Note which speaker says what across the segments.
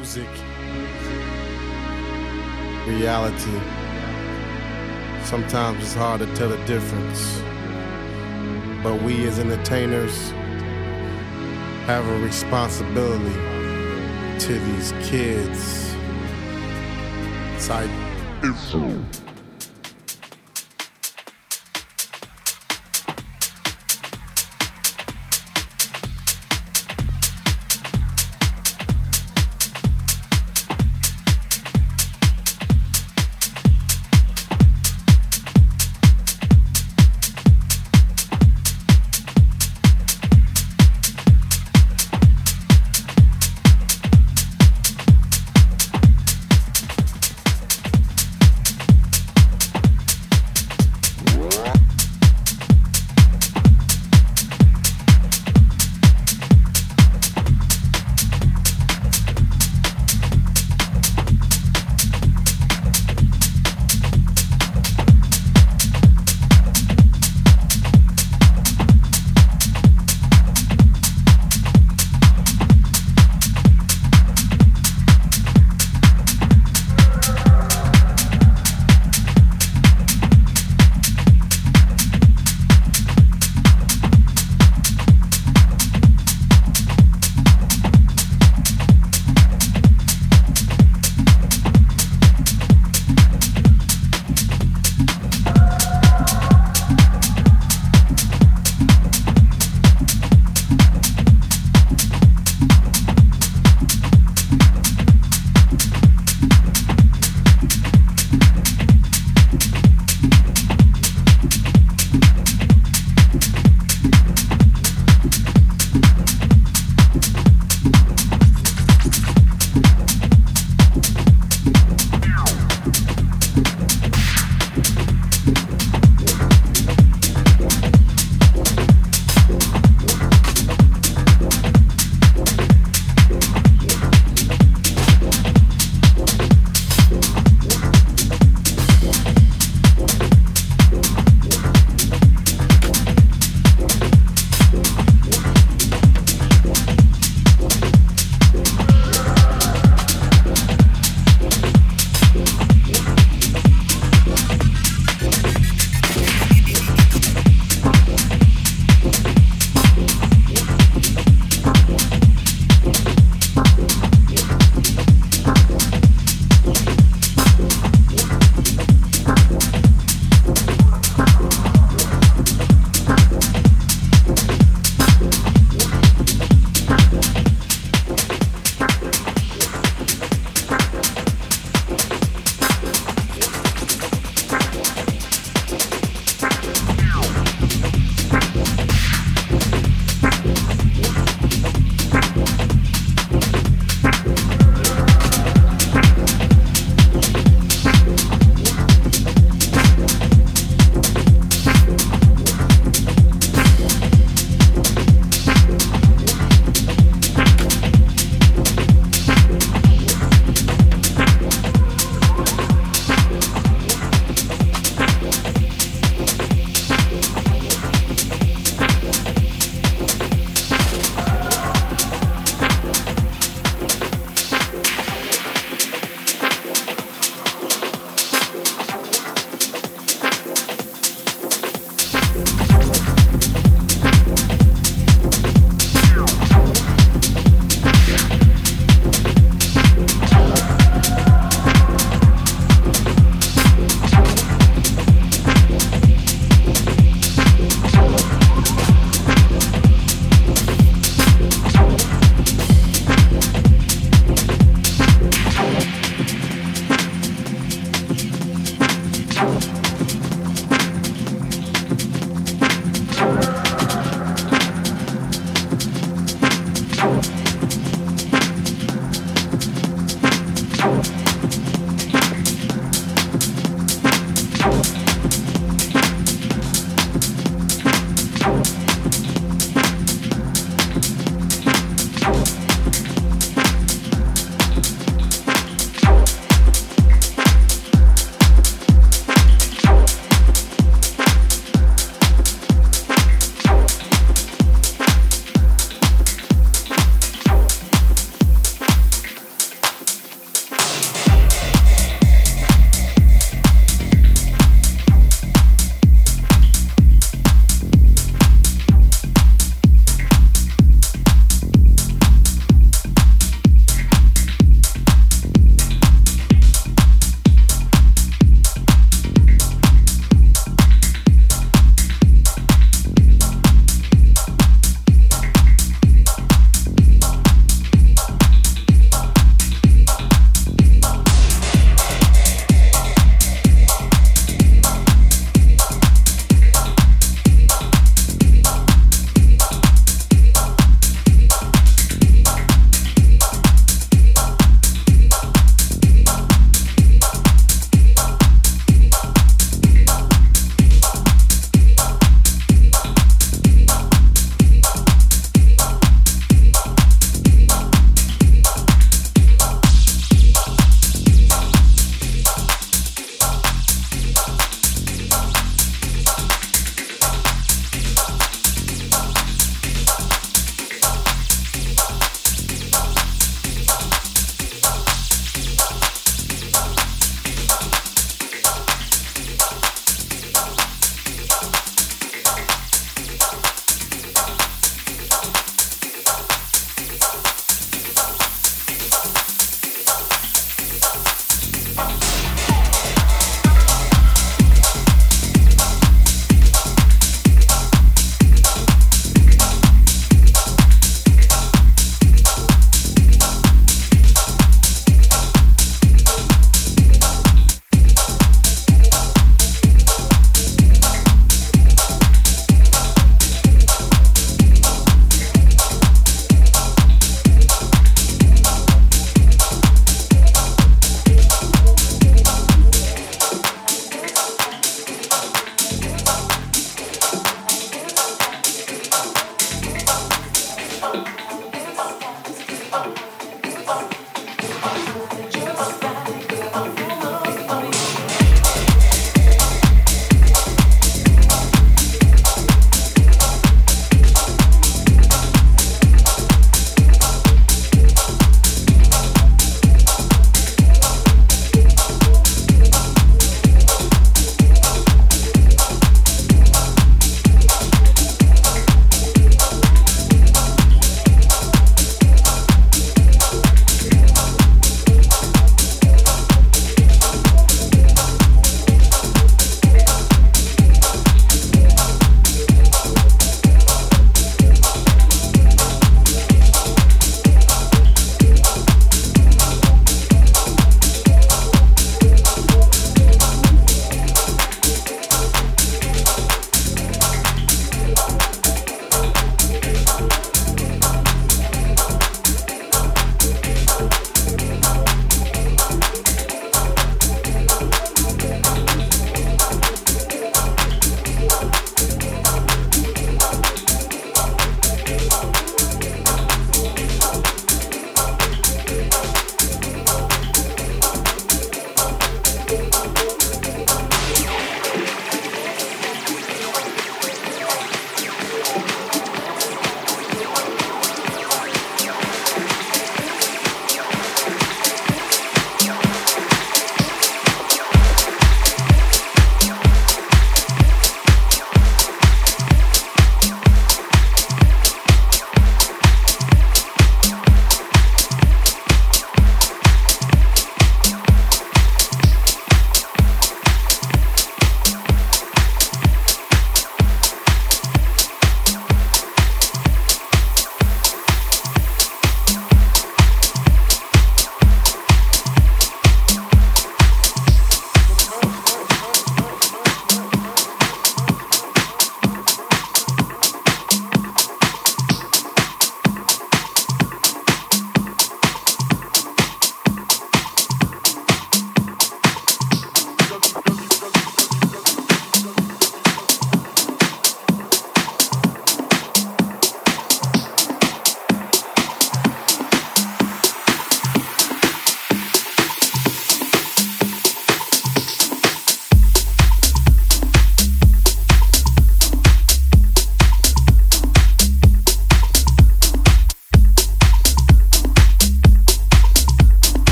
Speaker 1: music, reality. Sometimes it's hard to tell the difference. But we as entertainers have a responsibility to these kids. It's like.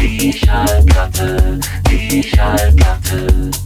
Speaker 2: Die Schallplatte, die Schallplatte.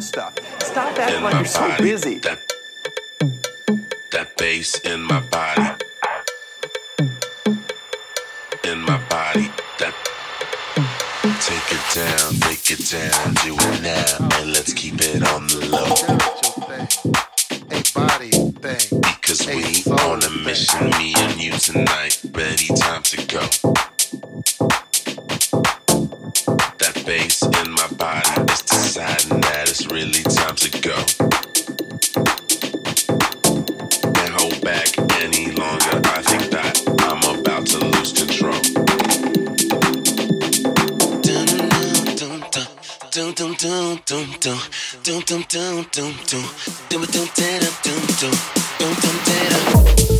Speaker 3: that
Speaker 4: stuff. Stop acting like you're
Speaker 3: body, so
Speaker 4: busy.
Speaker 3: That, that bass in my body. In my body. That take it down, take it down, do it now, and let's keep it on the low.
Speaker 1: A body thing.
Speaker 3: Because we on a mission, me and you tonight. Ready, time to go. That bass in my body is deciding it's really time to go. Can't hold back any longer. I think that I'm about to lose control.
Speaker 5: Dum dum dum dum dum dum
Speaker 6: dum dum dum dum dum dum dum dum dum dum dum dum dum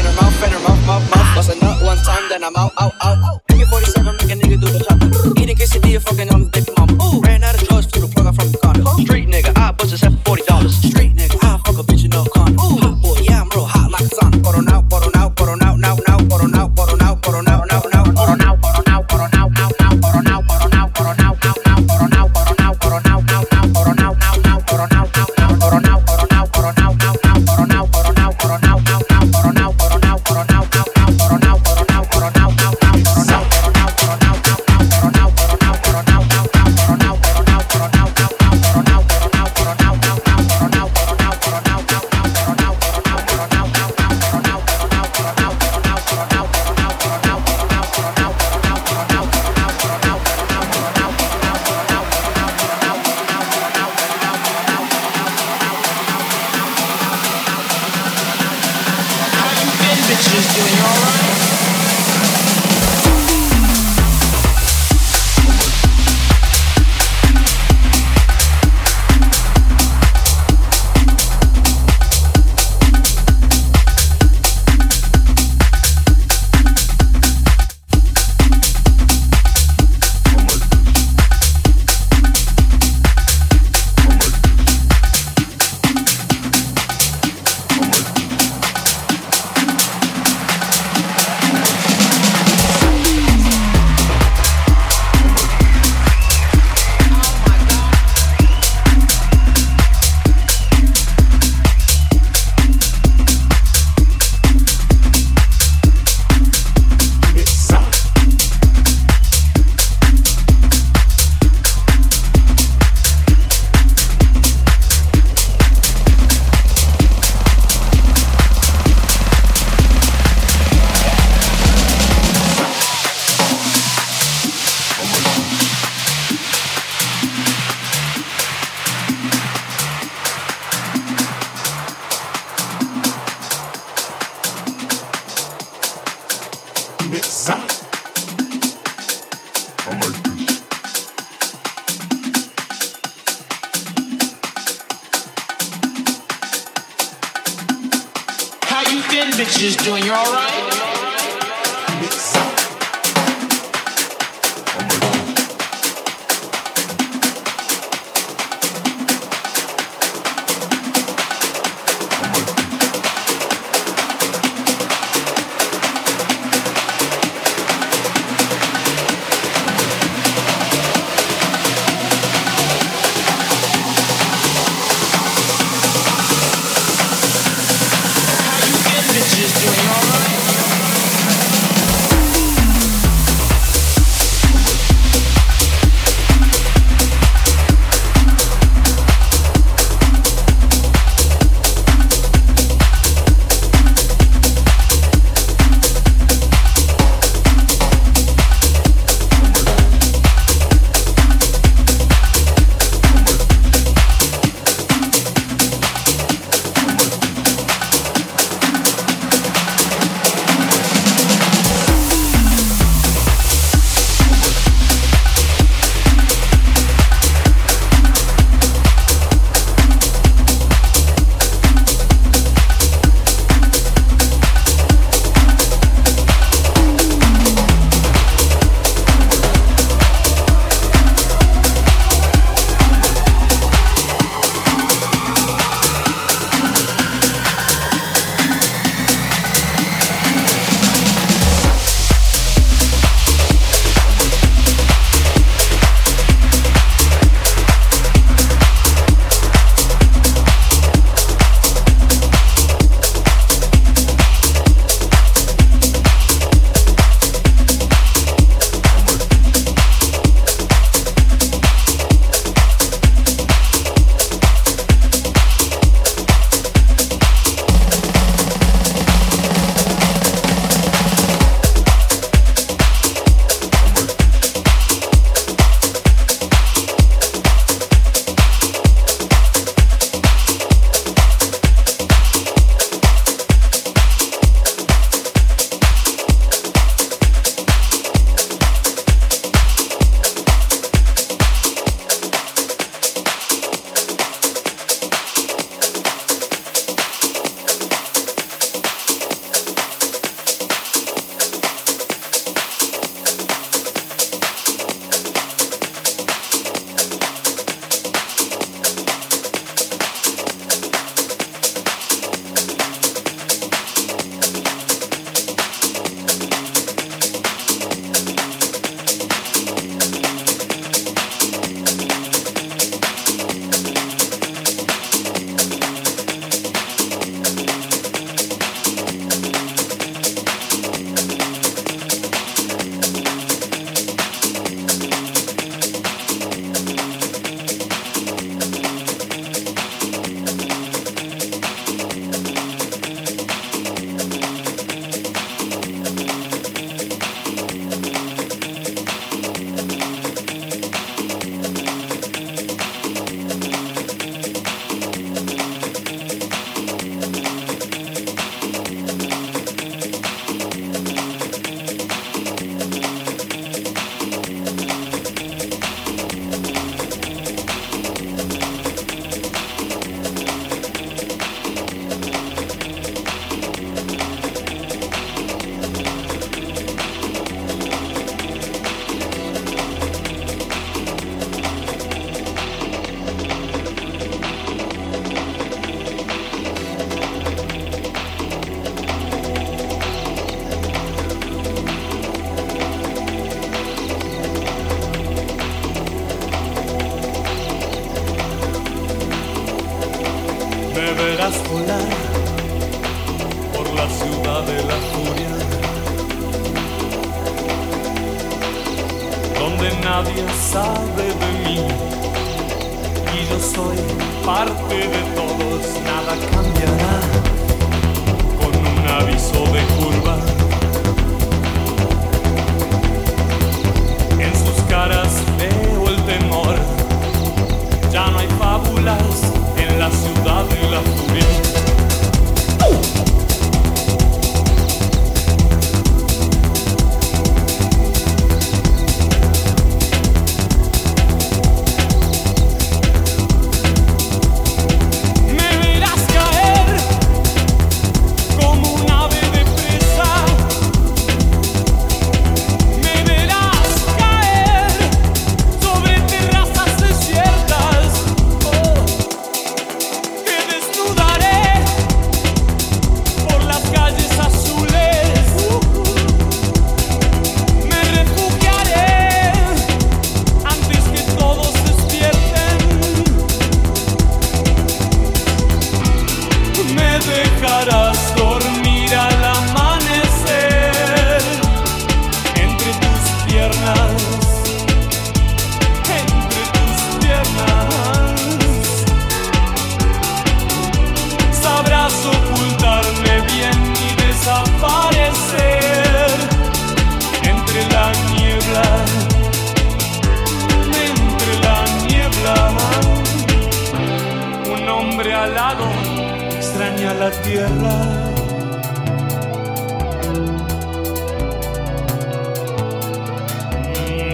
Speaker 6: la
Speaker 7: tierra.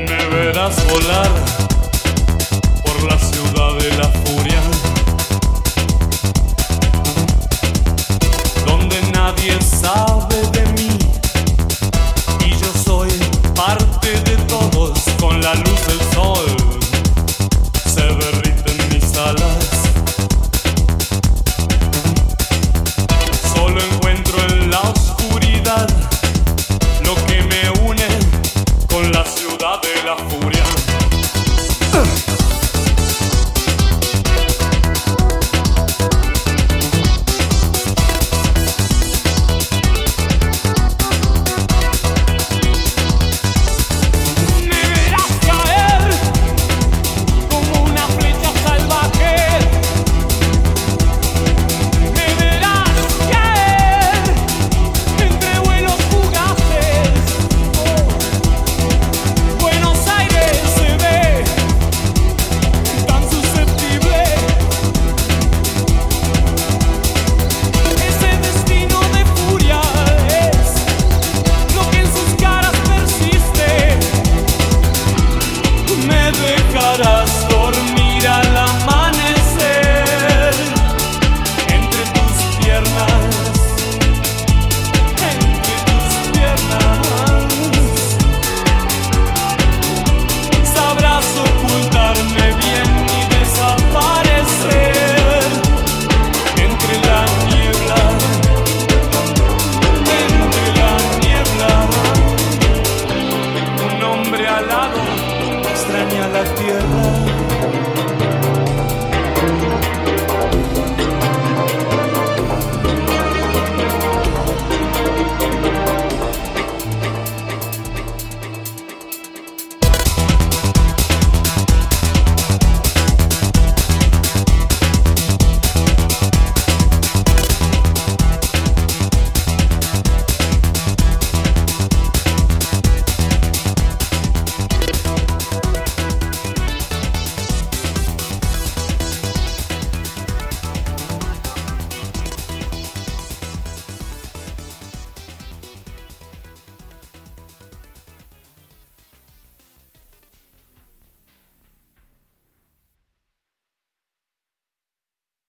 Speaker 7: Me verás volar por la ciudad de la